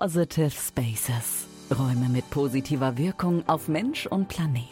Positive Spaces. Räume mit positiver Wirkung auf Mensch und Planet.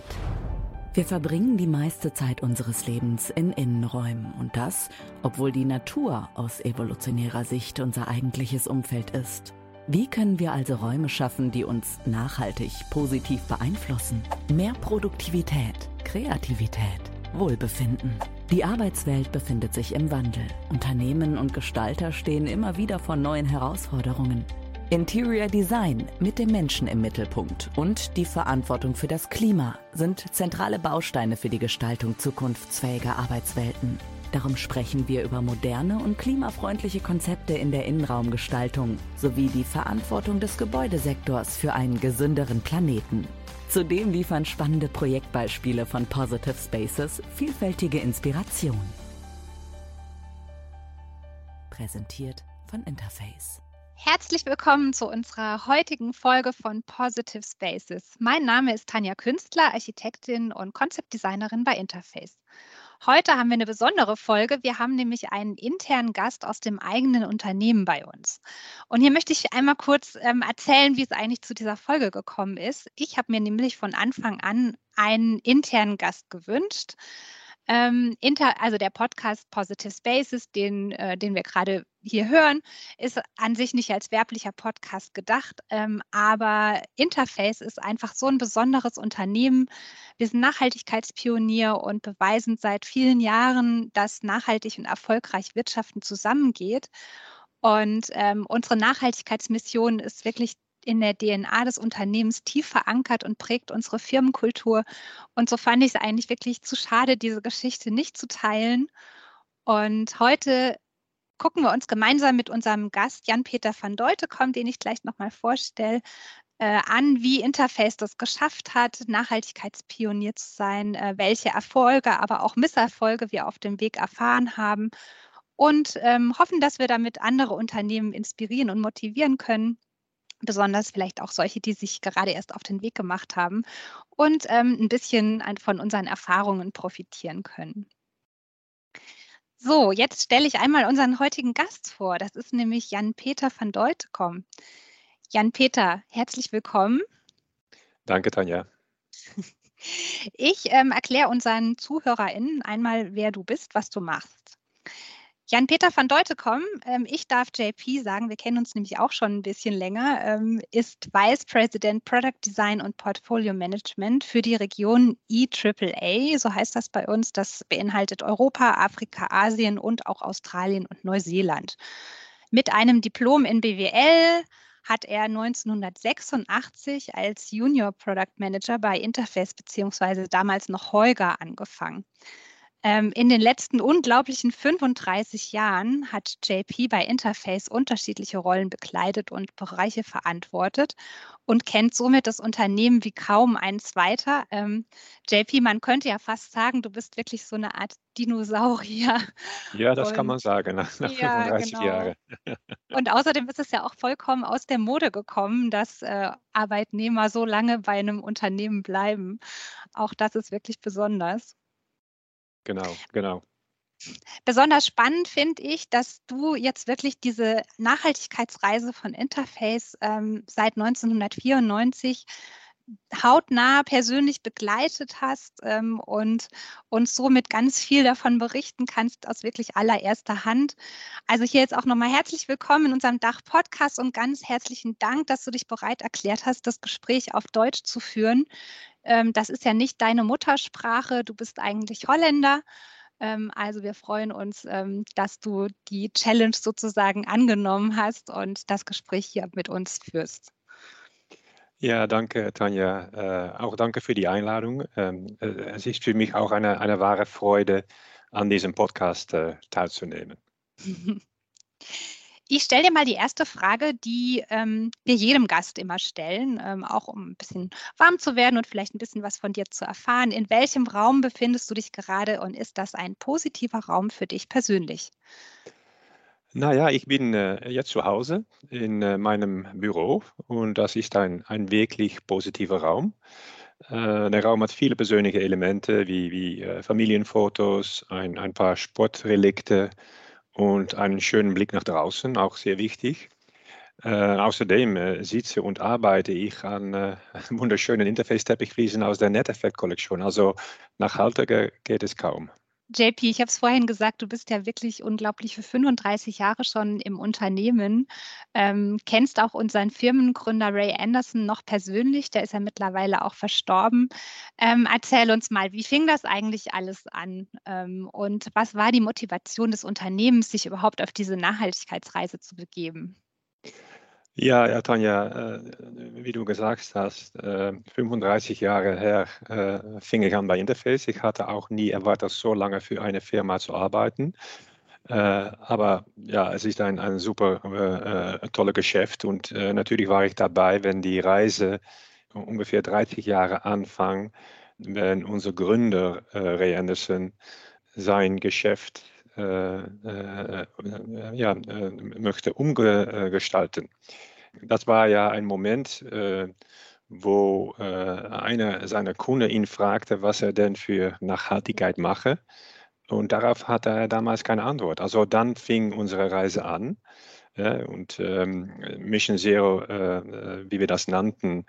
Wir verbringen die meiste Zeit unseres Lebens in Innenräumen und das, obwohl die Natur aus evolutionärer Sicht unser eigentliches Umfeld ist. Wie können wir also Räume schaffen, die uns nachhaltig positiv beeinflussen? Mehr Produktivität, Kreativität, Wohlbefinden. Die Arbeitswelt befindet sich im Wandel. Unternehmen und Gestalter stehen immer wieder vor neuen Herausforderungen. Interior Design mit dem Menschen im Mittelpunkt und die Verantwortung für das Klima sind zentrale Bausteine für die Gestaltung zukunftsfähiger Arbeitswelten. Darum sprechen wir über moderne und klimafreundliche Konzepte in der Innenraumgestaltung sowie die Verantwortung des Gebäudesektors für einen gesünderen Planeten. Zudem liefern spannende Projektbeispiele von Positive Spaces vielfältige Inspiration. Präsentiert von Interface. Herzlich willkommen zu unserer heutigen Folge von Positive Spaces. Mein Name ist Tanja Künstler, Architektin und Konzeptdesignerin bei Interface. Heute haben wir eine besondere Folge. Wir haben nämlich einen internen Gast aus dem eigenen Unternehmen bei uns. Und hier möchte ich einmal kurz ähm, erzählen, wie es eigentlich zu dieser Folge gekommen ist. Ich habe mir nämlich von Anfang an einen internen Gast gewünscht. Ähm, inter, also der Podcast Positive Spaces, den, äh, den wir gerade hier hören, ist an sich nicht als werblicher Podcast gedacht, ähm, aber Interface ist einfach so ein besonderes Unternehmen. Wir sind Nachhaltigkeitspionier und beweisen seit vielen Jahren, dass nachhaltig und erfolgreich Wirtschaften zusammengeht. Und ähm, unsere Nachhaltigkeitsmission ist wirklich in der DNA des Unternehmens tief verankert und prägt unsere Firmenkultur. Und so fand ich es eigentlich wirklich zu schade, diese Geschichte nicht zu teilen. Und heute gucken wir uns gemeinsam mit unserem Gast Jan-Peter van Deutekom, den ich gleich nochmal vorstelle, äh, an, wie Interface das geschafft hat, Nachhaltigkeitspionier zu sein, äh, welche Erfolge, aber auch Misserfolge wir auf dem Weg erfahren haben und ähm, hoffen, dass wir damit andere Unternehmen inspirieren und motivieren können, besonders vielleicht auch solche, die sich gerade erst auf den Weg gemacht haben und ähm, ein bisschen von unseren Erfahrungen profitieren können. So, jetzt stelle ich einmal unseren heutigen Gast vor. Das ist nämlich Jan-Peter van Deutekom. Jan-Peter, herzlich willkommen. Danke, Tanja. Ich ähm, erkläre unseren ZuhörerInnen einmal, wer du bist, was du machst. Jan-Peter van Deutekom, ähm, ich darf JP sagen, wir kennen uns nämlich auch schon ein bisschen länger, ähm, ist Vice President Product Design und Portfolio Management für die Region EAAA, so heißt das bei uns. Das beinhaltet Europa, Afrika, Asien und auch Australien und Neuseeland. Mit einem Diplom in BWL hat er 1986 als Junior Product Manager bei Interface beziehungsweise damals noch Heuger angefangen. Ähm, in den letzten unglaublichen 35 Jahren hat JP bei Interface unterschiedliche Rollen bekleidet und Bereiche verantwortet und kennt somit das Unternehmen wie kaum ein zweiter. Ähm, JP, man könnte ja fast sagen, du bist wirklich so eine Art Dinosaurier. Ja, das und, kann man sagen, nach, nach ja, 35 genau. Jahren. Und außerdem ist es ja auch vollkommen aus der Mode gekommen, dass äh, Arbeitnehmer so lange bei einem Unternehmen bleiben. Auch das ist wirklich besonders. Genau, genau. Besonders spannend finde ich, dass du jetzt wirklich diese Nachhaltigkeitsreise von Interface ähm, seit 1994 hautnah persönlich begleitet hast ähm, und uns somit ganz viel davon berichten kannst aus wirklich allererster Hand. Also hier jetzt auch nochmal herzlich willkommen in unserem Dach-Podcast und ganz herzlichen Dank, dass du dich bereit erklärt hast, das Gespräch auf Deutsch zu führen. Ähm, das ist ja nicht deine Muttersprache, du bist eigentlich Holländer. Ähm, also wir freuen uns, ähm, dass du die Challenge sozusagen angenommen hast und das Gespräch hier mit uns führst. Ja, danke, Tanja. Äh, auch danke für die Einladung. Ähm, äh, es ist für mich auch eine, eine wahre Freude, an diesem Podcast äh, teilzunehmen. Ich stelle dir mal die erste Frage, die ähm, wir jedem Gast immer stellen, ähm, auch um ein bisschen warm zu werden und vielleicht ein bisschen was von dir zu erfahren. In welchem Raum befindest du dich gerade und ist das ein positiver Raum für dich persönlich? Naja, ich bin äh, jetzt zu Hause in äh, meinem Büro und das ist ein, ein wirklich positiver Raum. Äh, der Raum hat viele persönliche Elemente wie, wie äh, Familienfotos, ein, ein paar Sportrelikte, und einen schönen Blick nach draußen, auch sehr wichtig. Äh, außerdem äh, sitze und arbeite ich an wunderschönen Interface-Teppichfliesen aus der NetEffect-Kollektion. Also nachhaltiger geht es kaum. JP, ich habe es vorhin gesagt, du bist ja wirklich unglaublich für 35 Jahre schon im Unternehmen. Ähm, kennst auch unseren Firmengründer Ray Anderson noch persönlich, der ist ja mittlerweile auch verstorben. Ähm, erzähl uns mal, wie fing das eigentlich alles an? Ähm, und was war die Motivation des Unternehmens, sich überhaupt auf diese Nachhaltigkeitsreise zu begeben? Ja, ja, Tanja, äh, wie du gesagt hast, äh, 35 Jahre her äh, fing ich an bei Interface. Ich hatte auch nie erwartet, so lange für eine Firma zu arbeiten. Äh, aber ja, es ist ein, ein super äh, tolles Geschäft und äh, natürlich war ich dabei, wenn die Reise ungefähr 30 Jahre anfang, wenn unser Gründer Ray Anderson sein Geschäft äh, äh, äh, ja, möchte umgestalten. Das war ja ein Moment, wo einer seiner Kunden ihn fragte, was er denn für Nachhaltigkeit mache. Und darauf hatte er damals keine Antwort. Also dann fing unsere Reise an. Ja, und ähm, Mission Zero, äh, wie wir das nannten,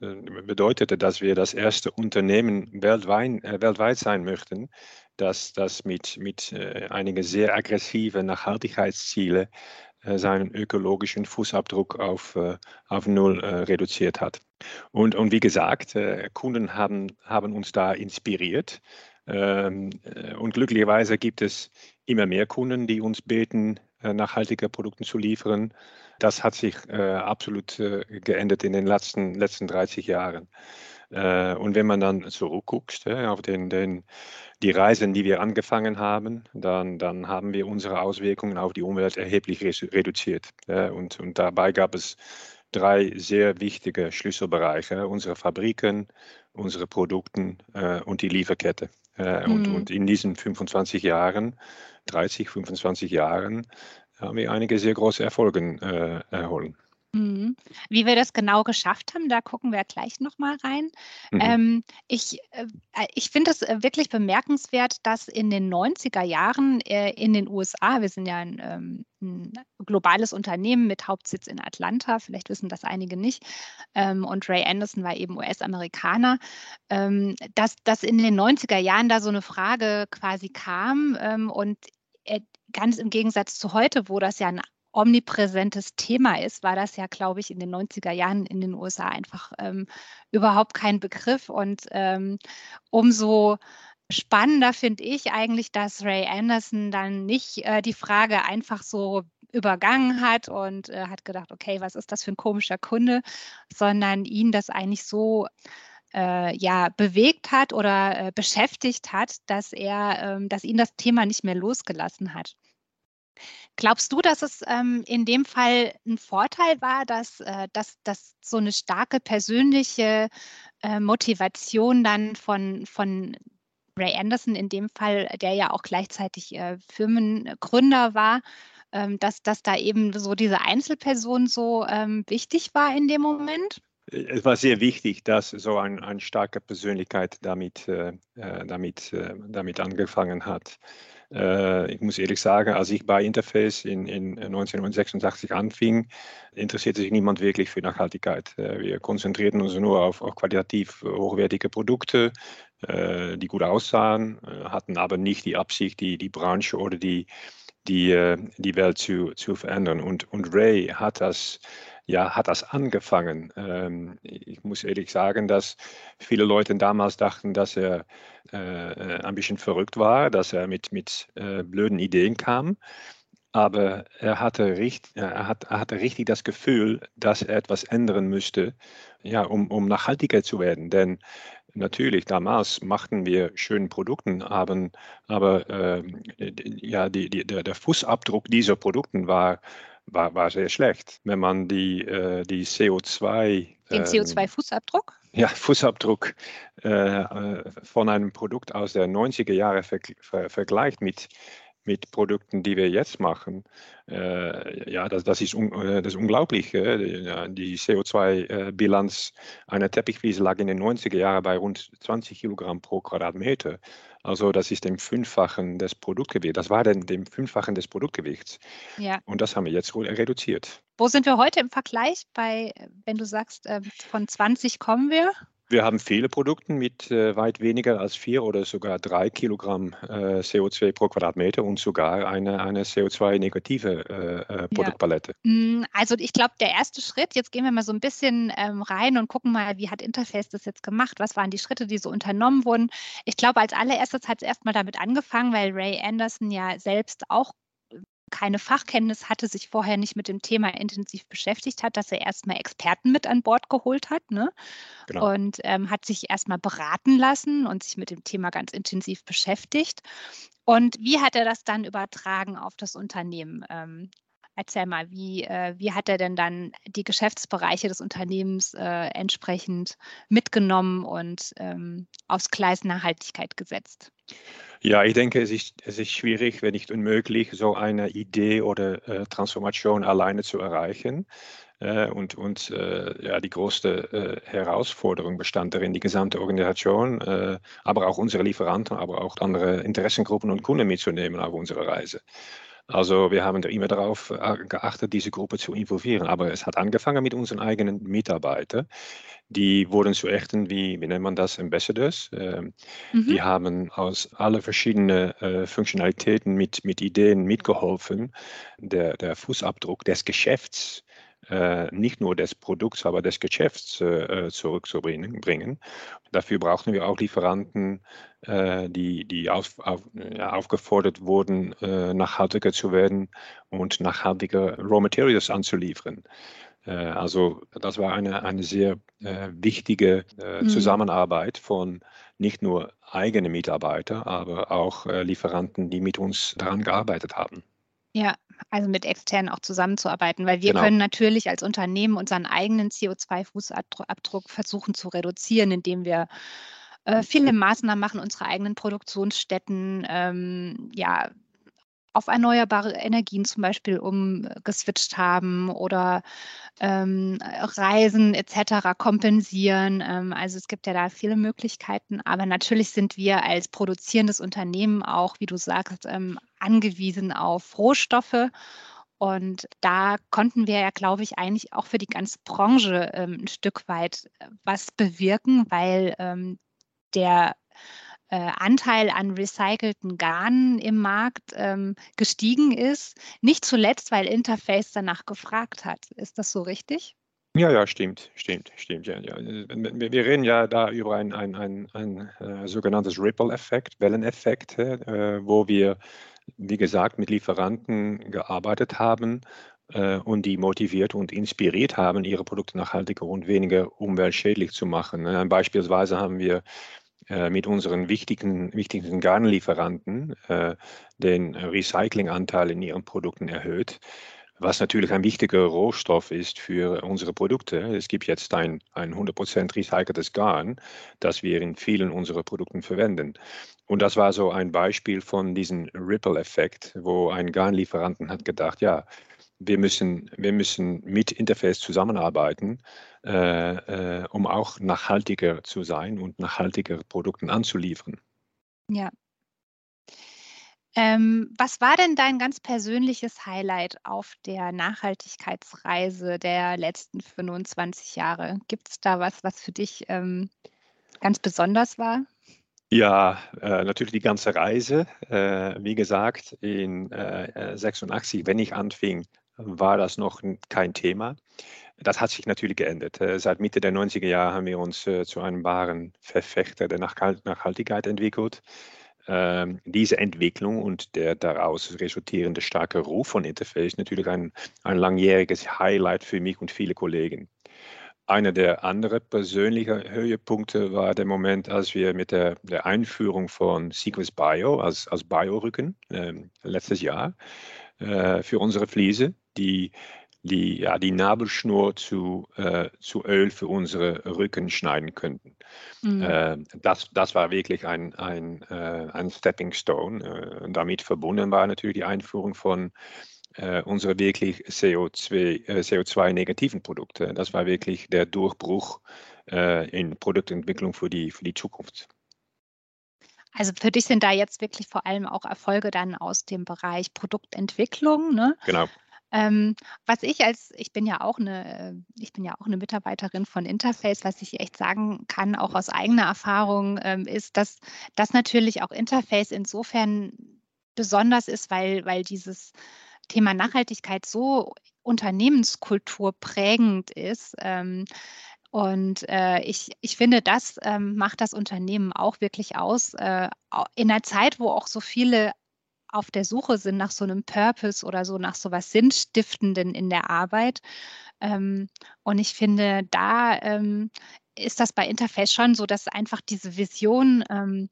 bedeutete, dass wir das erste Unternehmen weltweit, äh, weltweit sein möchten, das, das mit, mit äh, einigen sehr aggressiven Nachhaltigkeitszielen äh, seinen ökologischen Fußabdruck auf, äh, auf Null äh, reduziert hat. Und, und wie gesagt, äh, Kunden haben, haben uns da inspiriert. Ähm, äh, und glücklicherweise gibt es immer mehr Kunden, die uns beten, nachhaltige Produkte zu liefern. Das hat sich absolut geändert in den letzten, letzten 30 Jahren. und wenn man dann zurückguckt auf den, den die Reisen, die wir angefangen haben, dann, dann haben wir unsere Auswirkungen auf die Umwelt erheblich reduziert. Und, und dabei gab es drei sehr wichtige Schlüsselbereiche, unsere Fabriken, unsere Produkte äh, und die Lieferkette. Äh, mhm. und, und in diesen 25 Jahren, 30, 25 Jahren, haben wir einige sehr große Erfolge äh, erholen. Mhm. Wie wir das genau geschafft haben, da gucken wir gleich nochmal rein. Mhm. Ähm, ich äh, äh ich finde es äh, wirklich bemerkenswert, dass in den 90er Jahren äh, in den USA, wir sind ja ein, ähm, ein, globales Unternehmen mit Hauptsitz in Atlanta, vielleicht wissen das einige nicht, ähm, und Ray Anderson war eben US-Amerikaner, ähm, dass, dass in den 90er Jahren da so eine Frage quasi kam ähm, und äh, ganz im Gegensatz zu heute, wo das ja ein omnipräsentes Thema ist, war das ja, glaube ich, in den 90er Jahren in den USA einfach ähm, überhaupt kein Begriff. Und ähm, umso spannender finde ich eigentlich, dass Ray Anderson dann nicht äh, die Frage einfach so übergangen hat und äh, hat gedacht, okay, was ist das für ein komischer Kunde, sondern ihn das eigentlich so äh, ja bewegt hat oder äh, beschäftigt hat, dass er, ähm, dass ihn das Thema nicht mehr losgelassen hat. Glaubst du, dass es ähm, in dem Fall ein Vorteil war, dass, äh, dass, dass so eine starke persönliche äh, Motivation dann von, von Ray Anderson in dem Fall, der ja auch gleichzeitig äh, Firmengründer war, ähm, dass, dass da eben so diese Einzelperson so ähm, wichtig war in dem Moment? Es war sehr wichtig, dass so eine ein starke Persönlichkeit damit, äh, äh damit, äh, damit angefangen hat. Äh, ich muss ehrlich sagen, als ich bei Interface in, in 1986 anfing, interessierte sich niemand wirklich für Nachhaltigkeit. Äh, wir konzentrierten uns nur auf, auf qualitativ hochwertige Produkte, äh, die gut aussahen, hatten aber nicht die Absicht, die, die Branche oder die, die, die Welt zu, zu verändern. Und, und Ray hat das ja, hat das angefangen. Ähm, ich muss ehrlich sagen, dass viele Leute damals dachten, dass er äh, äh, ein bisschen verrückt war, dass er mit, mit äh, blöden Ideen kam. Aber er hatte, richtig, er, hat, er hatte richtig das Gefühl, dass er etwas ändern müsste, ja, um, um nachhaltiger zu werden. Denn natürlich, damals machten wir schöne Produkte, aber, aber äh, ja, die, die, der Fußabdruck dieser Produkte war war, war sehr schlecht. Wenn man die, äh, die CO2. Den CO2-Fußabdruck? Ja, Fußabdruck äh, von einem Produkt aus der 90er Jahre ver ver vergleicht mit, mit Produkten, die wir jetzt machen, äh, ja, das, das, ist un, äh, das ist unglaublich. Äh, die CO2-Bilanz einer Teppichwiese lag in den 90er Jahren bei rund 20 Kilogramm pro Quadratmeter. Also das ist dem Fünffachen des Produktgewichts. Das war denn dem Fünffachen des Produktgewichts. Ja. Und das haben wir jetzt reduziert. Wo sind wir heute im Vergleich bei, wenn du sagst, äh, von 20 kommen wir? Wir haben viele Produkte mit äh, weit weniger als vier oder sogar drei Kilogramm äh, CO2 pro Quadratmeter und sogar eine, eine CO2-negative äh, äh, Produktpalette. Ja. Mm, also ich glaube, der erste Schritt, jetzt gehen wir mal so ein bisschen ähm, rein und gucken mal, wie hat Interface das jetzt gemacht? Was waren die Schritte, die so unternommen wurden? Ich glaube, als allererstes hat es erstmal damit angefangen, weil Ray Anderson ja selbst auch keine Fachkenntnis hatte, sich vorher nicht mit dem Thema intensiv beschäftigt hat, dass er erstmal Experten mit an Bord geholt hat ne? Genau. und ähm, hat sich erstmal beraten lassen und sich mit dem Thema ganz intensiv beschäftigt. Und wie hat er das dann übertragen auf das Unternehmen? Ähm, erzähl mal, wie, äh, wie hat er denn dann die Geschäftsbereiche des Unternehmens äh, entsprechend mitgenommen und ähm, aufs Gleis Nachhaltigkeit gesetzt? Ja, ich denke, es ist, es ist schwierig, wenn nicht unmöglich, so eine Idee oder äh, Transformation alleine zu erreichen. Äh, und und äh, ja, die größte äh, Herausforderung bestand darin, die gesamte Organisation, aber auch unsere Lieferanten, aber auch andere Interessengruppen und Kunden mitzunehmen auf unsere Reise. Also wir haben immer darauf äh, geachtet, diese Gruppe zu involvieren. Aber es hat angefangen mit unseren eigenen Mitarbeitern. Die wurden zu echten, wie, wie nennt man das, Ambassadors. Ähm, mhm. Die haben aus alle verschiedenen äh, Funktionalitäten mit, mit Ideen mitgeholfen, der, der Fußabdruck des Geschäfts äh, nicht nur des Produkts, aber des Geschäfts äh, zurückzubringen. Dafür brauchen wir auch Lieferanten, äh, die, die auf, auf, aufgefordert wurden, nachhaltiger zu werden und nachhaltige Raw Materials anzuliefern. Also das war eine, eine sehr wichtige mhm. Zusammenarbeit von nicht nur eigenen Mitarbeitern, aber auch Lieferanten, die mit uns daran gearbeitet haben. Ja, also mit externen auch zusammenzuarbeiten, weil wir genau. können natürlich als Unternehmen unseren eigenen CO2-Fußabdruck versuchen zu reduzieren, indem wir äh, viele Maßnahmen machen, unsere eigenen Produktionsstätten, ähm, ja, auf erneuerbare Energien zum Beispiel umgeswitcht haben oder ähm, Reisen etc. kompensieren. Ähm, also es gibt ja da viele Möglichkeiten, aber natürlich sind wir als produzierendes Unternehmen auch, wie du sagst, ähm, angewiesen auf Rohstoffe. Und da konnten wir ja, glaube ich, eigentlich auch für die ganze Branche ähm, ein Stück weit äh, was bewirken, weil ähm, der äh, Anteil an recycelten Garnen im Markt ähm, gestiegen ist. Nicht zuletzt, weil Interface danach gefragt hat. Ist das so richtig? Ja, ja, stimmt, stimmt, stimmt. Ja, ja. Wir reden ja da über ein, ein, ein, ein äh, sogenanntes Ripple-Effekt, Welleneffekt, äh, wo wir, wie gesagt, mit Lieferanten gearbeitet haben äh, und die motiviert und inspiriert haben, ihre Produkte nachhaltiger und weniger umweltschädlich zu machen. Äh, beispielsweise haben wir äh, mit unseren wichtigen, wichtigsten Garnlieferanten äh, den Recyclinganteil in ihren Produkten erhöht, was natürlich ein wichtiger Rohstoff ist für unsere Produkte. Es gibt jetzt ein, ein 100% recyceltes Garn, das wir in vielen unserer Produkten verwenden. Und das war so ein Beispiel von diesem Ripple-Effekt, wo ein Garnlieferanten hat gedacht, ja, wir müssen, wir müssen mit Interface zusammenarbeiten, äh, äh, um auch nachhaltiger zu sein und nachhaltigere Produkte anzuliefern. Ja. Ähm, was war denn dein ganz persönliches Highlight auf der Nachhaltigkeitsreise der letzten 25 Jahre? Gibt es da was, was für dich ähm, ganz besonders war? Ja, äh, natürlich die ganze Reise. Äh, wie gesagt, in äh, 86, wenn ich anfing, war das noch kein Thema. Das hat sich natürlich geändert. Äh, seit Mitte der 90er Jahre haben wir uns äh, zu einem wahren Verfechter der Nachhaltigkeit entwickelt. Ähm, diese Entwicklung und der daraus resultierende starke Ruf von Interface ist natürlich ein, ein langjähriges Highlight für mich und viele Kollegen. Einer der anderen persönlichen Höhepunkte war der Moment, als wir mit der, der Einführung von Sequence Bio als, als Biorücken äh, letztes Jahr äh, für unsere Fliese die, die, ja, die Nabelschnur zu, äh, zu Öl für unsere Rücken schneiden könnten. Mhm. Äh, das, das war wirklich ein, ein, äh, ein Stepping Stone. Äh, damit verbunden war natürlich die Einführung von äh, unsere wirklich CO2, äh, CO2-negativen Produkte. Das war wirklich der Durchbruch in Produktentwicklung für die, für die Zukunft. Also für dich sind da jetzt wirklich vor allem auch Erfolge dann aus dem Bereich Produktentwicklung. Ne? Genau. Ähm, was ich als, ich bin ja auch eine, ich bin ja auch eine Mitarbeiterin von Interface, was ich echt sagen kann, auch aus eigener Erfahrung, ähm, ist, dass das natürlich auch Interface insofern besonders ist, weil, weil dieses Thema Nachhaltigkeit so Unternehmenskultur prägend ist. Ähm, und äh, ich, ich finde, das ähm, macht das Unternehmen auch wirklich aus. Äh, in einer Zeit, wo auch so viele auf der Suche sind nach so einem Purpose oder so nach so was Sinnstiftenden in der Arbeit. Ähm, und ich finde, da ähm, ist das bei Interface schon so, dass einfach diese Vision, ähm,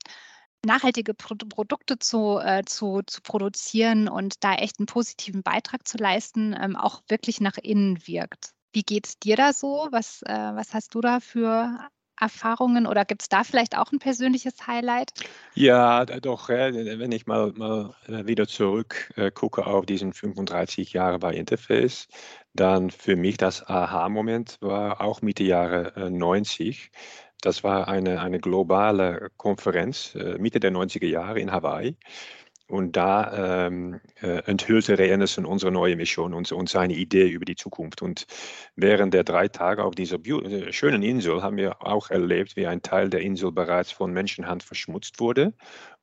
nachhaltige Pro Produkte zu, äh, zu, zu produzieren und da echt einen positiven Beitrag zu leisten, ähm, auch wirklich nach innen wirkt. Wie geht es dir da so? Was, äh, was hast du da für Erfahrungen oder gibt es da vielleicht auch ein persönliches Highlight? Ja, doch, wenn ich mal, mal äh, wieder zurück äh, gucke auf diesen 35 Jahre bei Interface, dann für mich das Aha-Moment war auch Mitte Jahre 90. Das war eine, eine globale Konferenz Mitte der 90er Jahre in Hawaii. Und da ähm, äh, enthüllte Reennesen unsere neue Mission und, und, seine Idee über die Zukunft. Und während der drei Tage auf dieser äh, schönen Insel haben wir auch erlebt, wie ein Teil der Insel bereits von Menschenhand verschmutzt wurde.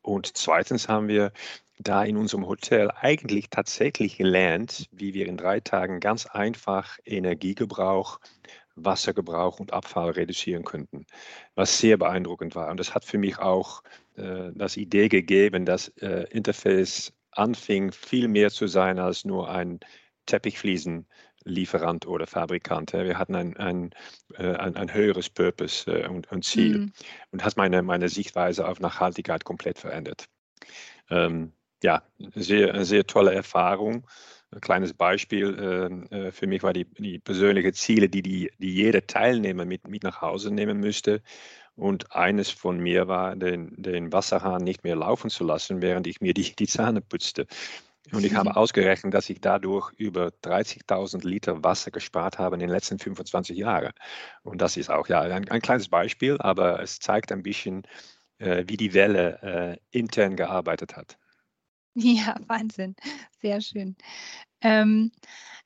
Und zweitens haben wir da in unserem Hotel eigentlich tatsächlich gelernt, wie wir in drei Tagen ganz einfach Energiegebrauch Wassergebrauch und Abfall reduzieren könnten, was sehr beeindruckend war. Und das hat für mich auch äh, das Idee gegeben, dass äh, Interface anfing, viel mehr zu sein als nur ein Teppichfliesenlieferant oder Fabrikant. Wir hatten ein, ein, äh, ein, ein höheres Purpose äh, und, und, Ziel mhm. und hat meine, meine Sichtweise auf Nachhaltigkeit komplett verändert. Ähm, ja, sehr, sehr tolle Erfahrung. Ein kleines Beispiel ähm, äh, für mich war die, die persönlichen Ziele, die, die, die jeder Teilnehmer mit, mit nach Hause nehmen müsste. Und eines von mir war, den, den Wasserhahn nicht mehr laufen zu lassen, während ich mir die, die Zähne putzte. Und ich habe ausgerechnet, dass ich dadurch über 30.000 Liter Wasser gespart habe in den letzten 25 Jahren. Und das ist auch ja ein, ein kleines Beispiel, aber es zeigt ein bisschen, äh, wie die Welle äh, intern gearbeitet hat. Ja, Wahnsinn. Sehr schön. Ähm,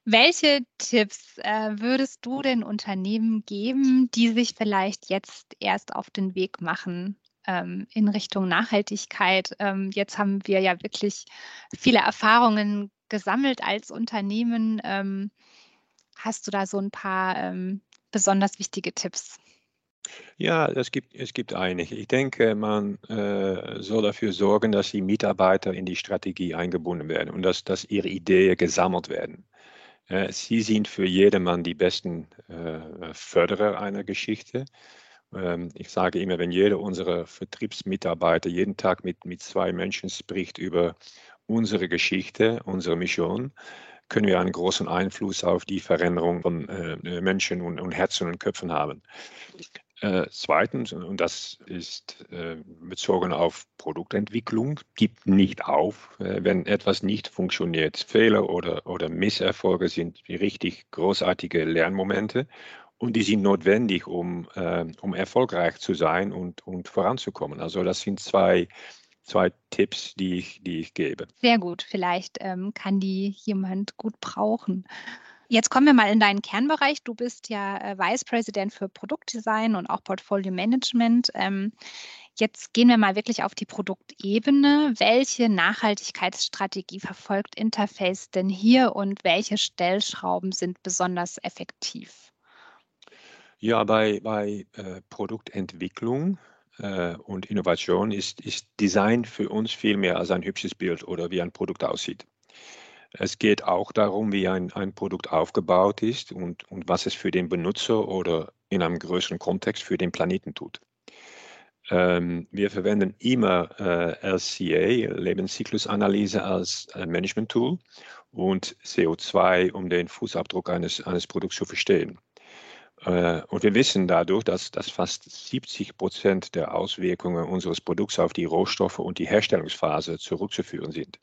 welche Tipps äh, würdest du den Unternehmen geben, die sich vielleicht jetzt erst auf den Weg machen ähm, in Richtung Nachhaltigkeit? Ähm, jetzt haben wir ja wirklich viele Erfahrungen gesammelt als Unternehmen. Ähm, hast du da so ein paar ähm, besonders wichtige Tipps? Ja, es gibt, es gibt einige. Ich denke, man äh, soll dafür sorgen, dass die Mitarbeiter in die Strategie eingebunden werden und dass, dass ihre Ideen gesammelt werden. Äh, sie sind für jedermann die besten äh, Förderer einer Geschichte. Ähm, ich sage immer, wenn jeder unserer Vertriebsmitarbeiter jeden Tag mit, mit zwei Menschen spricht über unsere Geschichte, unsere Mission, können wir einen großen Einfluss auf die Veränderung von äh, Menschen und, und Herzen und Köpfen haben. Äh, zweitens, und das ist äh, bezogen auf Produktentwicklung, gibt nicht auf, äh, wenn etwas nicht funktioniert. Fehler oder, oder Misserfolge sind richtig großartige Lernmomente und die sind notwendig, um, äh, um erfolgreich zu sein und, und voranzukommen. Also das sind zwei, zwei Tipps, die ich, die ich gebe. Sehr gut, vielleicht ähm, kann die jemand gut brauchen. Jetzt kommen wir mal in deinen Kernbereich. Du bist ja äh, Vice President für Produktdesign und auch Portfolio Management. Ähm, jetzt gehen wir mal wirklich auf die Produktebene. Welche Nachhaltigkeitsstrategie verfolgt Interface denn hier und welche Stellschrauben sind besonders effektiv? Ja, bei, bei äh, Produktentwicklung äh, und Innovation ist, ist Design für uns viel mehr als ein hübsches Bild oder wie ein Produkt aussieht. Es geht auch darum, wie ein, ein Produkt aufgebaut ist und, und was es für den Benutzer oder in einem größeren Kontext für den Planeten tut. Ähm, wir verwenden immer äh, LCA, Lebenszyklusanalyse, als äh, Management-Tool und CO2, um den Fußabdruck eines, eines Produkts zu verstehen. Äh, und wir wissen dadurch, dass, dass fast 70 Prozent der Auswirkungen unseres Produkts auf die Rohstoffe und die Herstellungsphase zurückzuführen sind.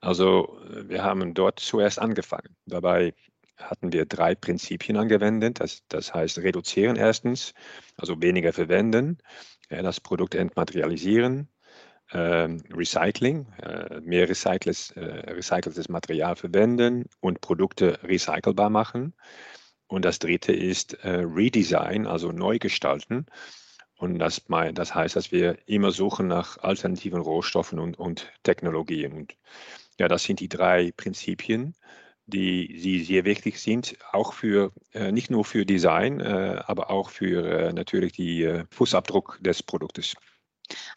Also wir haben dort zuerst angefangen. Dabei hatten wir drei Prinzipien angewendet. Das, das heißt reduzieren erstens, also weniger verwenden, das Produkt entmaterialisieren, ähm, Recycling, äh, mehr recyceltes, äh, recyceltes Material verwenden und Produkte recycelbar machen. Und das dritte ist äh, Redesign, also neu gestalten. Und das, das heißt, dass wir immer suchen nach alternativen Rohstoffen und, und Technologien. Und ja, das sind die drei Prinzipien, die, die sehr wichtig sind, auch für äh, nicht nur für Design, äh, aber auch für äh, natürlich die äh, Fußabdruck des Produktes.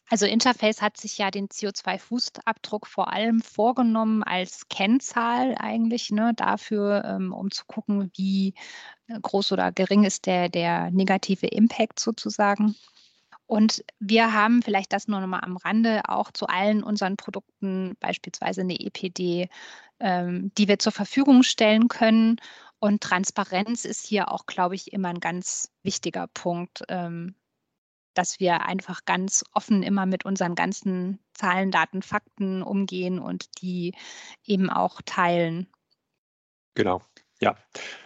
Also Interface hat sich ja den CO2-Fußabdruck vor allem vorgenommen als Kennzahl eigentlich ne, dafür, ähm, um zu gucken, wie äh, groß oder gering ist der, der negative Impact sozusagen. Und wir haben vielleicht das nur noch mal am Rande auch zu allen unseren Produkten beispielsweise eine EPD, ähm, die wir zur Verfügung stellen können. Und Transparenz ist hier auch, glaube ich, immer ein ganz wichtiger Punkt, ähm, dass wir einfach ganz offen immer mit unseren ganzen Zahlen, Daten, Fakten umgehen und die eben auch teilen. Genau, ja.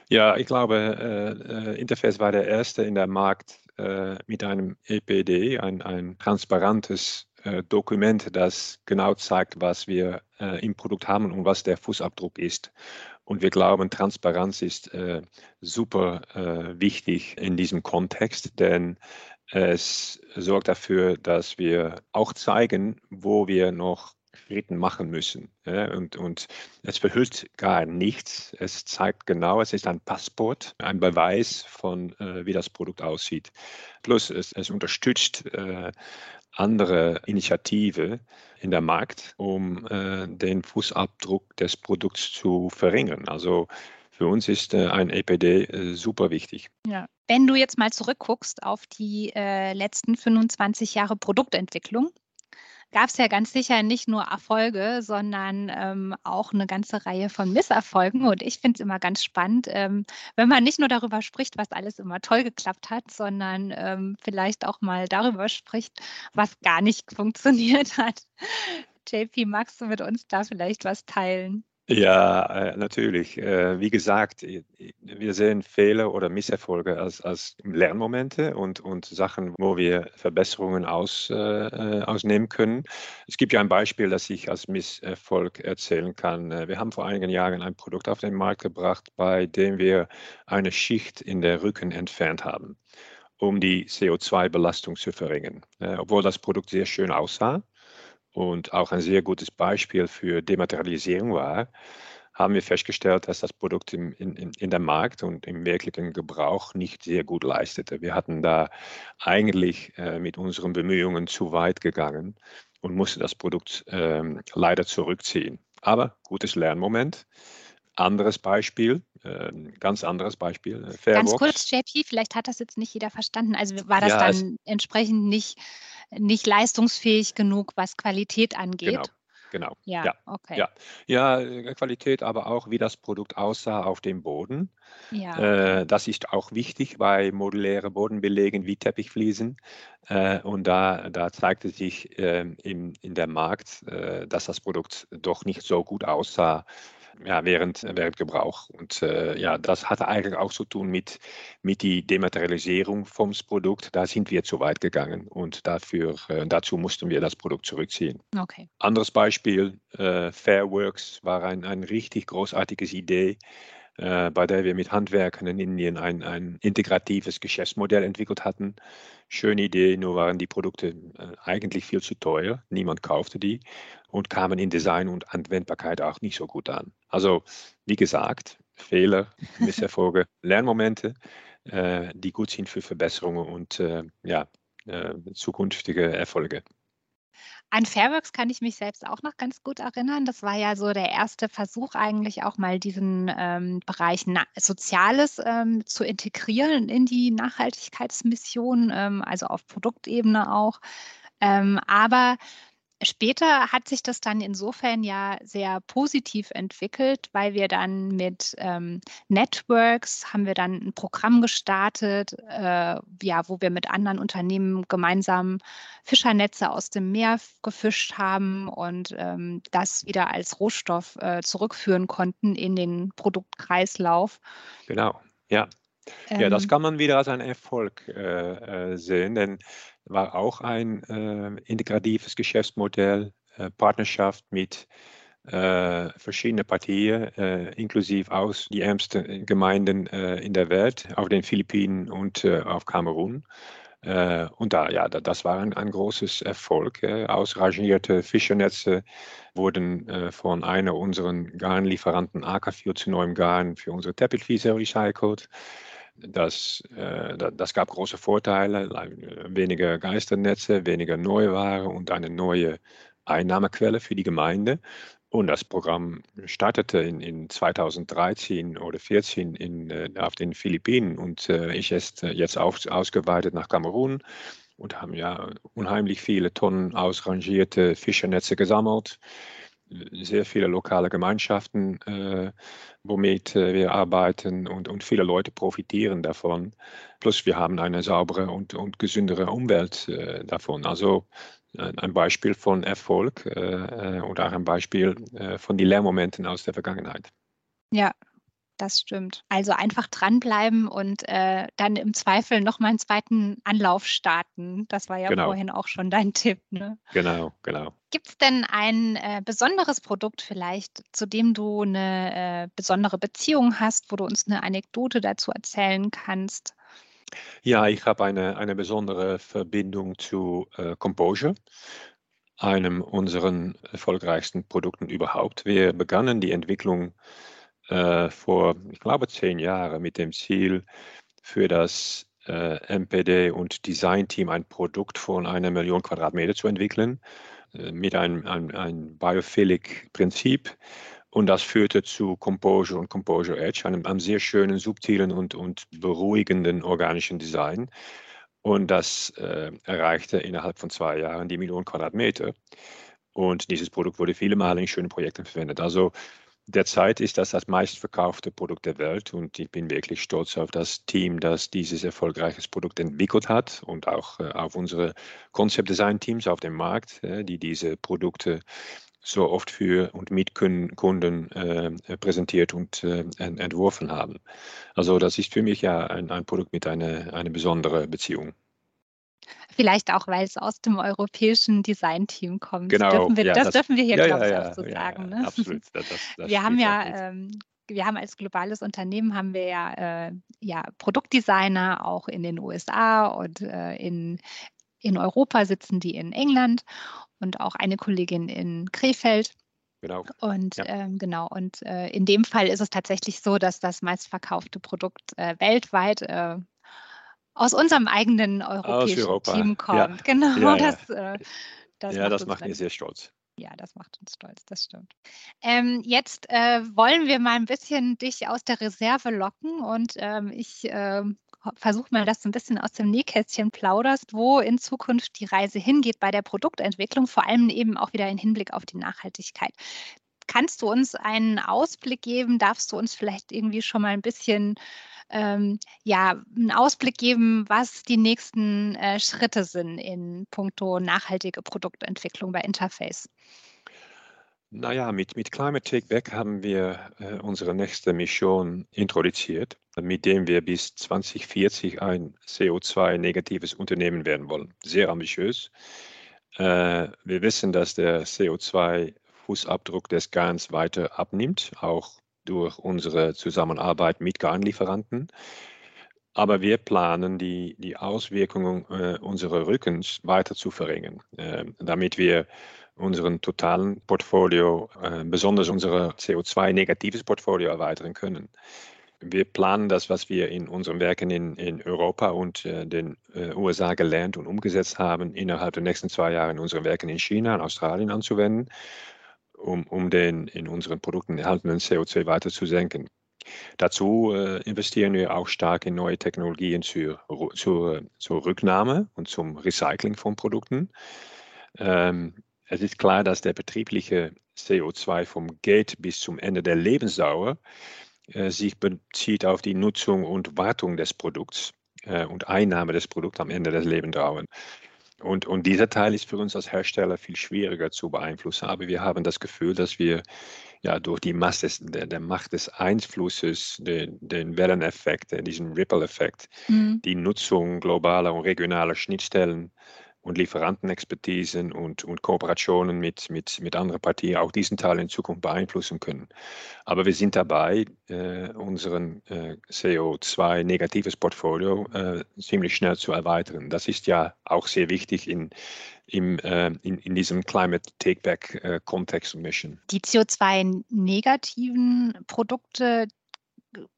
Ja, ich glaube, äh, äh Interface war der erste in der Markt äh, mit einem EPD, ein, ein transparentes äh, Dokument, das genau zeigt, was wir äh, im Produkt haben und was der Fußabdruck ist. Und wir glauben, Transparenz ist äh, super wichtig in diesem Kontext, denn es sorgt dafür, dass wir auch zeigen, wo wir noch Schritten machen müssen. Ja, und, und es verhüllt gar nichts. Es zeigt genau, es ist ein Passport, ein Beweis von, äh, wie das Produkt aussieht. Plus es, es unterstützt äh, andere Initiative in der Markt, um äh, den Fußabdruck des Produkts zu verringern. Also für uns ist äh, ein EPD äh, super wichtig. Ja. Wenn du jetzt mal zurückguckst auf die äh, letzten 25 Jahre Produktentwicklung, gab es ja ganz sicher nicht nur Erfolge, sondern ähm, auch eine ganze Reihe von Misserfolgen. Und ich finde es immer ganz spannend, ähm, wenn man nicht nur darüber spricht, was alles immer toll geklappt hat, sondern ähm, vielleicht auch mal darüber spricht, was gar nicht funktioniert hat. JP, magst du mit uns da vielleicht was teilen? Ja, äh, natürlich. Äh, wie gesagt, wir sehen Fehler oder Misserfolge als, als Lernmomente und, und Sachen, wo wir Verbesserungen aus, äh, äh, ausnehmen können. Es gibt ja ein Beispiel, das ich als Misserfolg erzählen kann. Wir haben vor einigen Jahren ein Produkt auf den Markt gebracht, bei dem wir eine Schicht in der Rücken entfernt haben, um die CO2-Belastung zu verringern. Obwohl das Produkt sehr schön aussah und auch ein sehr gutes Beispiel für Dematerialisierung war, haben wir festgestellt, dass das Produkt im, in, in der Markt und im wirklichen Gebrauch nicht sehr gut leistete. Wir hatten da eigentlich äh, mit unseren Bemühungen zu weit gegangen und mussten das Produkt äh, leider zurückziehen. Aber gutes Lernmoment. Anderes Beispiel, äh, ganz anderes Beispiel. Äh, Fairbox. Ganz kurz, JP, vielleicht hat das jetzt nicht jeder verstanden. Also war das ja, dann entsprechend nicht nicht leistungsfähig genug, was Qualität angeht. Genau. Genau. Ja, ja, okay. Ja. ja, äh, Qualität, aber auch wie das Produkt aussah auf dem Boden. Ja. Äh, das ist auch wichtig bei modulären Bodenbelegen wie Teppichfliesen. Äh, und da, da zeigte sich äh, in, in der Markt, äh, dass das Produkt doch nicht so gut aussah ja, während, während Gebrauch. Und äh, ja, das hatte eigentlich auch zu tun mit, mit die Dematerialisierung vom Produkt. Da sind wir zu weit gegangen und dafür, äh, dazu mussten wir das Produkt zurückziehen. Okay. Anderes Beispiel, äh, Fairworks war ein, ein richtig großartiges Idee äh, bei der wir mit Handwerkern in Indien ein, ein integratives Geschäftsmodell entwickelt hatten. Schöne Idee, nur waren die Produkte äh, eigentlich viel zu teuer. Niemand kaufte die und kamen in Design und Anwendbarkeit auch nicht so gut an. Also, wie gesagt, Fehler, Misserfolge, Lernmomente, äh, die gut sind für Verbesserungen und äh, ja, äh, zukünftige Erfolge. An Fairworks kann ich mich selbst auch noch ganz gut erinnern. Das war ja so der erste Versuch, eigentlich auch mal diesen ähm, Bereich Soziales ähm, zu integrieren in die Nachhaltigkeitsmission, ähm, also auf Produktebene auch. Ähm, aber Später hat sich das dann insofern ja sehr positiv entwickelt, weil wir dann mit ähm, Networks haben wir dann ein Programm gestartet, äh, ja, wo wir mit anderen Unternehmen gemeinsam Fischernetze aus dem Meer gefischt haben und ähm, das wieder als Rohstoff äh, zurückführen konnten in den Produktkreislauf. Genau, ja. Ja, das ähm. kann man wieder als einen Erfolg äh, äh, sehen, denn war auch ein äh, integratives Geschäftsmodell, äh, Partnerschaft mit äh, verschiedenen Partien, äh, inklusive aus die ärmsten Gemeinden äh, in der Welt, auf den Philippinen und äh, auf Kamerun. Äh, und da, ja, das war ein, ein großes Erfolg. ausrangierte Fischernetze wurden von einer unserer Garnlieferanten Ackerfield zu neuem Garn für unsere Teppichfliese recycelt. Das, äh, das gab große Vorteile, weniger Geisternetze, weniger Neuware und eine neue Einnahmequelle für die Gemeinde. Und das Programm startete in, in 2013 oder 2014 in, äh, auf den Philippinen und äh, ist jetzt, äh, jetzt auf, ausgeweitet nach Kamerun und haben ja unheimlich viele Tonnen ausrangierte Fischernetze gesammelt sehr viele lokale Gemeinschaften, äh, womit äh, wir arbeiten und, und viele Leute profitieren davon. Plus wir haben eine saubere und, und gesündere Umwelt äh, davon. Also äh, ein Beispiel von Erfolg äh, oder auch ein Beispiel äh, von den Lehrmomenten aus der Vergangenheit. Ja, das stimmt. Also einfach dranbleiben und äh, dann im Zweifel nochmal einen zweiten Anlauf starten. Das war ja genau. vorhin auch schon dein Tipp. Ne? Genau, genau. Gibt es denn ein äh, besonderes Produkt vielleicht, zu dem du eine äh, besondere Beziehung hast, wo du uns eine Anekdote dazu erzählen kannst? Ja, ich habe eine, eine besondere Verbindung zu äh, Composure einem unserer erfolgreichsten Produkten überhaupt. Wir begannen die Entwicklung äh, vor, ich glaube, zehn Jahren mit dem Ziel, für das äh, MPD und Designteam ein Produkt von einer Million Quadratmeter zu entwickeln, äh, mit einem, einem, einem Biophilic-Prinzip. Und das führte zu Composure und Composure Edge, einem, einem sehr schönen, subtilen und, und beruhigenden organischen Design. Und das äh, erreichte innerhalb von zwei Jahren die Million Quadratmeter. Und dieses Produkt wurde viele Male in schönen Projekten verwendet. Also Derzeit ist das das meistverkaufte Produkt der Welt und ich bin wirklich stolz auf das Team, das dieses erfolgreiche Produkt entwickelt hat und auch äh, auf unsere Concept Design Teams auf dem Markt, äh, die diese Produkte so oft für und mit Kunden äh, präsentiert und äh, entworfen haben. Also das ist für mich ja ein, ein Produkt mit einer eine besonderen Beziehung. Vielleicht auch, weil es aus dem europäischen Designteam kommt. Genau. Dürfen wir, ja, das, das, dürfen wir hier, ja, glaube ich, ja, auch so sagen. Ne? Absolut. Das, wir haben ja, ähm, wir haben als globales Unternehmen haben wir ja, äh, ja Produktdesigner auch in den USA und äh, in, in Europa sitzen die in England und auch eine Kollegin in Krefeld. Genau. Und ja. ähm, genau, und äh, in dem Fall ist es tatsächlich so, dass das meistverkaufte Produkt äh, weltweit äh, aus unserem eigenen europäischen Team kommt. Ja. Genau, ja, das, äh, das, ja, macht, das macht mich sehr stolz. Ja, das macht uns stolz, das stimmt. Ähm, jetzt äh, wollen wir mal ein bisschen dich aus der Reserve locken und ähm, ich äh, versuche mal, dass du ein bisschen aus dem Nähkästchen plauderst, wo in Zukunft die Reise hingeht bei der Produktentwicklung, vor allem eben auch wieder im Hinblick auf die Nachhaltigkeit. Kannst du uns einen Ausblick geben? Darfst du uns vielleicht irgendwie schon mal ein bisschen ähm, ja, einen Ausblick geben, was die nächsten äh, Schritte sind in puncto nachhaltige Produktentwicklung bei Interface? Naja, mit, mit Climate Take Back haben wir äh, unsere nächste Mission introduziert, mit dem wir bis 2040 ein CO2-negatives Unternehmen werden wollen. Sehr ambitiös. Äh, wir wissen, dass der CO2-Fußabdruck des Garns weiter abnimmt, auch durch unsere Zusammenarbeit mit Garnlieferanten. Aber wir planen, die, die Auswirkungen äh, unserer Rückens weiter zu verringern, äh, damit wir unseren totalen Portfolio, äh, besonders unser CO2-negatives Portfolio erweitern können. Wir planen das, was wir in unseren Werken in, in Europa und äh, den äh, USA gelernt und umgesetzt haben, innerhalb der nächsten zwei Jahre in unseren Werken in China und Australien anzuwenden um, um den in unseren Produkten enthaltenen CO2 weiter zu senken. Dazu äh, investieren wir auch stark in neue Technologien zur, zur, zur Rücknahme und zum Recycling von Produkten. Ähm, es ist klar, dass der betriebliche CO2 vom Gate bis zum Ende der Lebensdauer äh, sich bezieht auf die Nutzung und Wartung des Produkts äh, und Einnahme des Produkts am Ende des Lebensdauers. Und, und dieser Teil ist für uns als Hersteller viel schwieriger zu beeinflussen. Aber wir haben das Gefühl, dass wir ja, durch die Masse der, der Macht des Einflusses, den, den Welleneffekt, diesen Ripple-Effekt, mhm. die Nutzung globaler und regionaler Schnittstellen und Lieferantenexpertisen und, und Kooperationen mit, mit, mit anderen Partien auch diesen Teil in Zukunft beeinflussen können. Aber wir sind dabei, äh, unseren äh, CO2-negatives Portfolio äh, ziemlich schnell zu erweitern. Das ist ja auch sehr wichtig in, im, äh, in, in diesem Climate Takeback-Kontext äh, und Mission. Die CO2-negativen Produkte,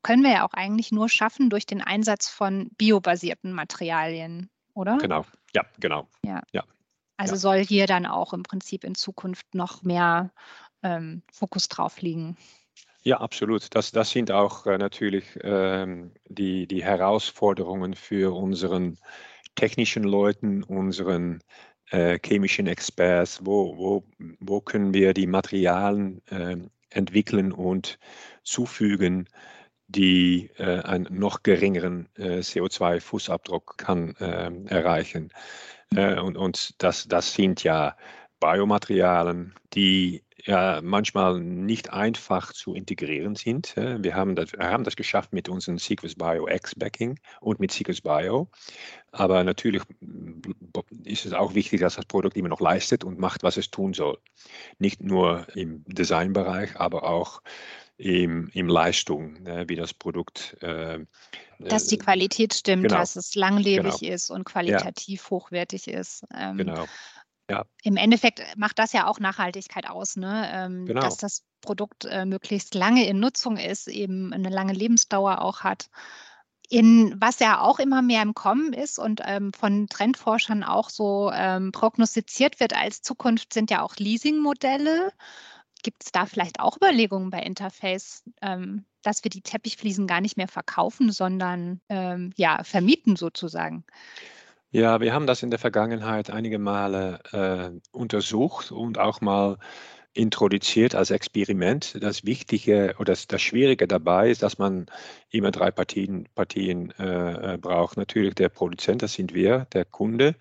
können wir ja auch eigentlich nur schaffen durch den Einsatz von biobasierten Materialien, oder? Genau, ja, genau. Ja. ja. Also ja. soll hier dann auch im Prinzip in Zukunft noch mehr ähm, Fokus drauf liegen. Ja, absolut. Das, das sind auch äh, natürlich ähm, die, die Herausforderungen für unseren technischen Leuten, unseren äh, chemischen Experts. Wo, wo, wo können wir die Materialien äh, entwickeln und zufügen, die äh, einen noch geringeren äh, CO2-Fußabdruck kann äh, erreichen. Äh, und und das, das sind ja Biomaterialien, die ja manchmal nicht einfach zu integrieren sind. Wir haben das, haben das geschafft mit unserem Sequus Bio X-Backing und mit Sequus Bio. Aber natürlich ist es auch wichtig, dass das Produkt immer noch leistet und macht, was es tun soll. Nicht nur im Designbereich, aber auch im, im Leistung, ne, wie das Produkt. Äh, dass die äh, Qualität stimmt, genau. dass es langlebig genau. ist und qualitativ ja. hochwertig ist. Ähm, genau. Ja. Im Endeffekt macht das ja auch Nachhaltigkeit aus, ne? Ähm, genau. dass das Produkt äh, möglichst lange in Nutzung ist, eben eine lange Lebensdauer auch hat. In, was ja auch immer mehr im Kommen ist und ähm, von Trendforschern auch so ähm, prognostiziert wird als Zukunft, sind ja auch Leasingmodelle. Gibt es da vielleicht auch Überlegungen bei Interface, ähm, dass wir die Teppichfliesen gar nicht mehr verkaufen, sondern ähm, ja, vermieten sozusagen? Ja, wir haben das in der Vergangenheit einige Male äh, untersucht und auch mal introduziert als Experiment. Das Wichtige oder das, das Schwierige dabei ist, dass man immer drei Partien, Partien äh, äh braucht. Natürlich der Produzent, das sind wir, der Kunde,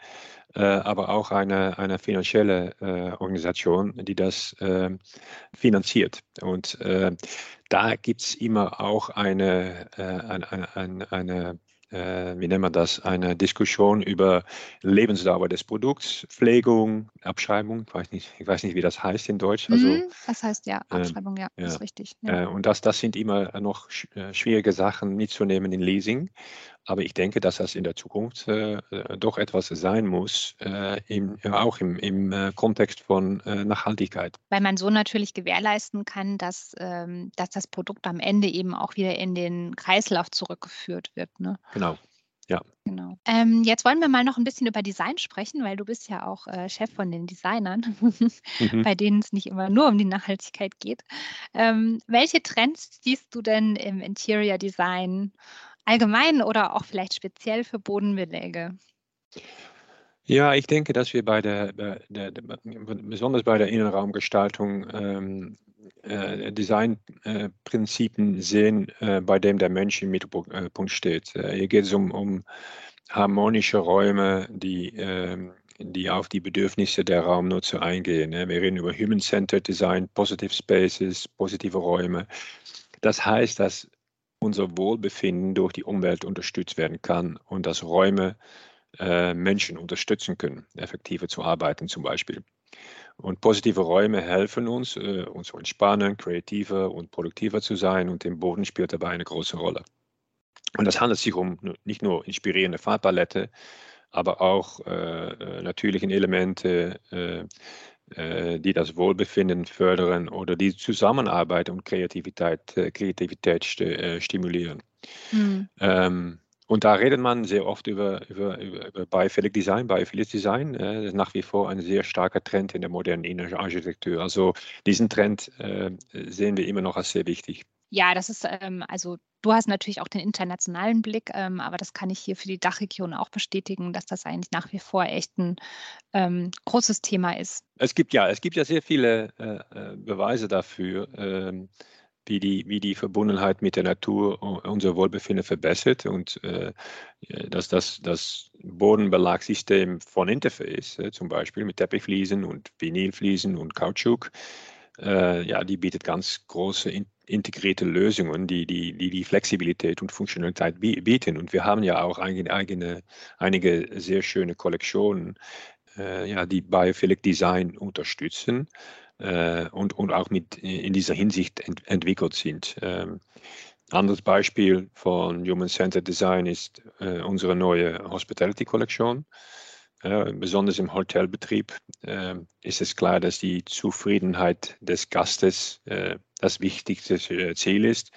aber auch eine, eine finanzielle äh, Organisation, die das äh, finanziert. Und da gibt es immer auch eine, eine, eine, eine äh, wie nennt man das, eine Diskussion über Lebensdauer des Produkts, Pflegung, Abschreibung, ich weiß nicht, ich weiß nicht wie das heißt in Deutsch. Also, mhm, das heißt ja, ähm, Abschreibung, ja, ja, ist richtig. Ja. Äh, und das, das sind immer noch äh, schwierige Sachen mitzunehmen in Leasing. Aber ich denke, dass das in der Zukunft äh, doch etwas sein muss, äh, im, auch im, im äh, Kontext von Nachhaltigkeit. Weil man so natürlich gewährleisten kann, dass, ähm, dass das Produkt am Ende eben auch wieder in den Kreislauf zurückgeführt wird. Ne? Genau. Ja. Genau. Ähm, jetzt wollen wir mal noch ein bisschen über Design sprechen, weil du bist ja auch äh, Chef von den Designern, mhm. bei denen es nicht immer nur um die Nachhaltigkeit geht. Ähm, welche Trends siehst du denn im Interior Design allgemein oder auch vielleicht speziell für Bodenbeläge? Ja, ich denke, dass wir bei der, der, der besonders bei der Innenraumgestaltung ähm, äh, Designprinzipien äh, sehen, äh, bei dem der Mensch im Mittelpunkt steht. Äh, hier geht es um, um harmonische Räume, die, ähm, die auf die Bedürfnisse der Raumnutzer eingehen. Ne? Wir reden über Human-Centered Design, Positive Spaces, positive Räume. Das heißt, dass unser Wohlbefinden durch die Umwelt unterstützt werden kann und dass Räume äh, Menschen unterstützen können, effektiver zu arbeiten zum Beispiel. Und positive Räume helfen uns, äh, uns zu entspannen, kreativer und produktiver zu sein und im Boden spielt dabei eine große Rolle. Und das handelt sich um nicht nur inspirierende Farbpalette, aber auch äh, äh natürlichen Elemente, äh, die das Wohlbefinden fördern oder die Zusammenarbeit und Kreativität, äh, Kreativität äh, stimulieren. Mhm. Ähm, und da redet man sehr oft über, über, über Biophilic Design, Biophilic Design. Äh, das ist nach wie vor ein sehr starker Trend in der modernen Architektur. Also diesen Trend äh, sehen wir immer noch als sehr wichtig. Ja, das ist, ähm, also du hast natürlich auch den internationalen Blick, ähm, aber das kann ich hier für die Dachregion auch bestätigen, dass das eigentlich nach wie vor echt ein ähm, großes Thema ist. Es gibt ja, es gibt ja sehr viele äh, äh Beweise dafür, ähm, wie die, wie die Verbundenheit mit der Natur unser Wohlbefinden verbessert und äh, dass das, das Bodenbelagsystem von Interface, äh, zum Beispiel mit Teppichfliesen und Vinylfliesen und Kautschuk, äh, ja, die bietet ganz große in, integrierte Lösungen, die die, die die Flexibilität und Funktionalität bieten. Und wir haben ja auch eigene, eigene, einige sehr schöne Kollektionen, äh, ja, die Biophilic Design unterstützen äh, und, und auch mit in dieser Hinsicht ent, entwickelt sind. Ähm, anderes Beispiel von Human Centered Design ist äh, unsere neue Hospitality Kollektion. Äh, besonders im Hotelbetrieb äh, ist es klar, dass die Zufriedenheit des Gastes äh, das wichtigste äh, Ziel ist.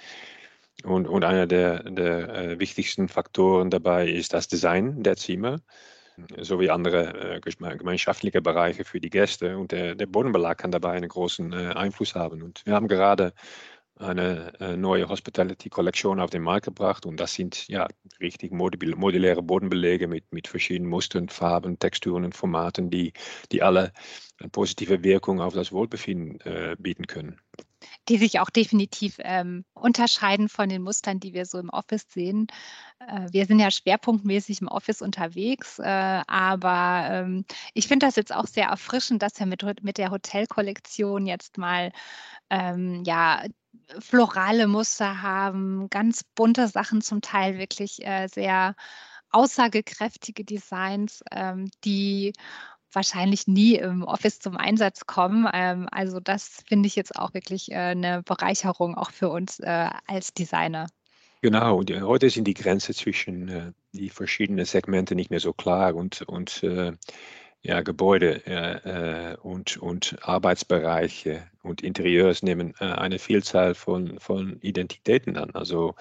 Und, und einer der, der äh, wichtigsten Faktoren dabei ist das Design der Zimmer sowie andere äh, gemeinschaftliche Bereiche für die Gäste. Und der, der Bodenbelag kann dabei einen großen Einfluss haben. Und wir haben gerade eine äh, neue Hospitality Collection auf den Markt gebracht und das sind ja richtig moduläre Bodenbelege mit, mit verschiedenen Mustern, Farben, Texturen und Formaten, die, die alle eine positive Wirkung auf das Wohlbefinden äh, bieten können. Die sich auch definitiv ähm, unterscheiden von den Mustern, die wir so im Office sehen. Äh, wir sind ja schwerpunktmäßig im Office unterwegs, äh, aber ähm, ich finde das jetzt auch sehr erfrischend, dass wir mit, mit der Hotelkollektion jetzt mal ähm, ja florale Muster haben, ganz bunte Sachen, zum Teil wirklich äh, sehr aussagekräftige Designs, ähm, die wahrscheinlich nie im Office zum Einsatz kommen. Ähm, also das finde ich jetzt auch wirklich äh, eine Bereicherung auch für uns äh, als Designer. Genau, und heute sind die Grenzen zwischen äh, die verschiedenen Segmente nicht mehr so klar und, und äh, ja, Gebäude äh, äh, und, und Arbeitsbereiche und Interieurs nehmen äh, eine Vielzahl von, von Identitäten an. Also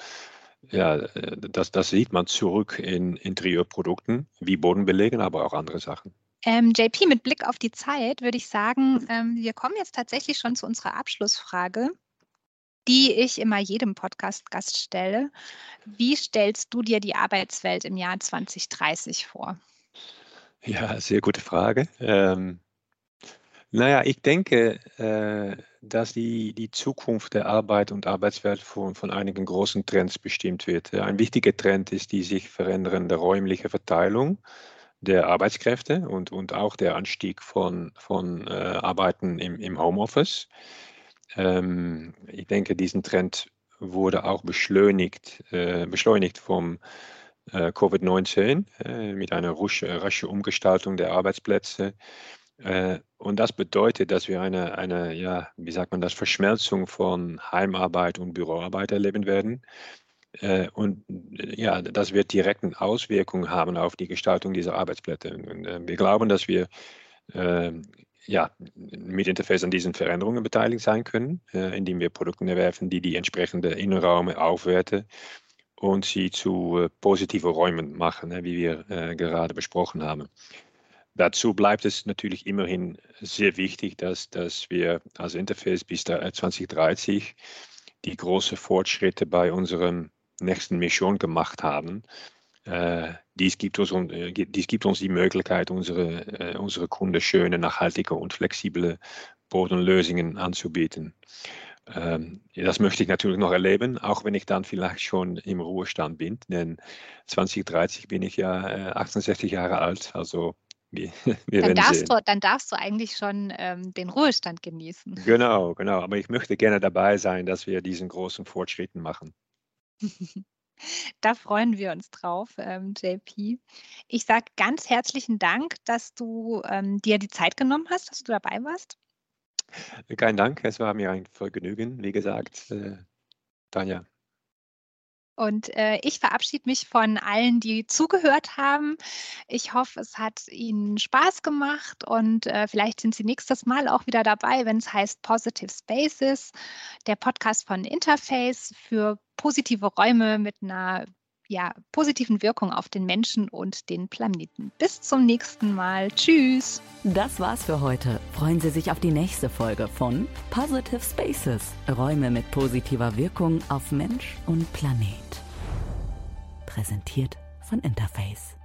ja, äh, das, das sieht man zurück in Interieurprodukten wie Bodenbelegen, aber auch andere Sachen. Ähm, JP, mit Blick auf die Zeit würde ich sagen, ähm, wir kommen jetzt tatsächlich schon zu unserer Abschlussfrage, die ich immer jedem Podcast-Gast stelle. Wie stellst du dir die Arbeitswelt im Jahr 2030 vor? Ja, sehr gute Frage. Ähm, naja, ich denke, äh, dass die, die Zukunft der Arbeit und Arbeitswelt von, von einigen großen Trends bestimmt wird. Ein wichtiger Trend ist die sich verändernde räumliche Verteilung der Arbeitskräfte und, und auch der Anstieg von, von äh, Arbeiten im, im Homeoffice. Ähm, ich denke, diesen Trend wurde auch beschleunigt, äh, beschleunigt vom äh, Covid-19 äh, mit einer raschen Umgestaltung der Arbeitsplätze. Äh, und das bedeutet, dass wir eine, eine, ja, wie sagt man das, Verschmelzung von Heimarbeit und Büroarbeit erleben werden. Und ja, das wird direkten Auswirkungen haben auf die Gestaltung dieser Arbeitsplätze. Und wir glauben, dass wir ja, mit Interface an diesen Veränderungen beteiligt sein können, indem wir Produkte erwerfen, die die entsprechende Innenräume aufwerten und sie zu äh, positiven Räumen machen, wie wir äh, gerade besprochen haben. Dazu bleibt es natürlich immerhin sehr wichtig, dass, dass wir als Interface bis 2030 die großen Fortschritte bei unserem nächsten Mission gemacht haben. Äh, dies, gibt uns, äh, dies gibt uns die Möglichkeit, unsere, äh, unsere Kunden schöne, nachhaltige und flexible Bodenlösungen anzubieten. Ähm, das möchte ich natürlich noch erleben, auch wenn ich dann vielleicht schon im Ruhestand bin, denn 2030 bin ich ja äh, 68 Jahre alt, also wir, wir dann, darfst du, dann darfst du eigentlich schon ähm, den Ruhestand genießen. Genau, genau, aber ich möchte gerne dabei sein, dass wir diesen großen Fortschritten machen. Da freuen wir uns drauf, ähm, JP. Ich sage ganz herzlichen Dank, dass du ähm, dir die Zeit genommen hast, dass du dabei warst. Kein Dank, es war mir ein Vergnügen, wie gesagt, äh, Tanja. Und äh, ich verabschiede mich von allen, die zugehört haben. Ich hoffe, es hat Ihnen Spaß gemacht und äh, vielleicht sind Sie nächstes Mal auch wieder dabei, wenn es heißt Positive Spaces, der Podcast von Interface für positive Räume mit einer ja, positiven Wirkung auf den Menschen und den Planeten. Bis zum nächsten Mal. Tschüss. Das war's für heute. Freuen Sie sich auf die nächste Folge von Positive Spaces. Räume mit positiver Wirkung auf Mensch und Planet. Präsentiert von Interface.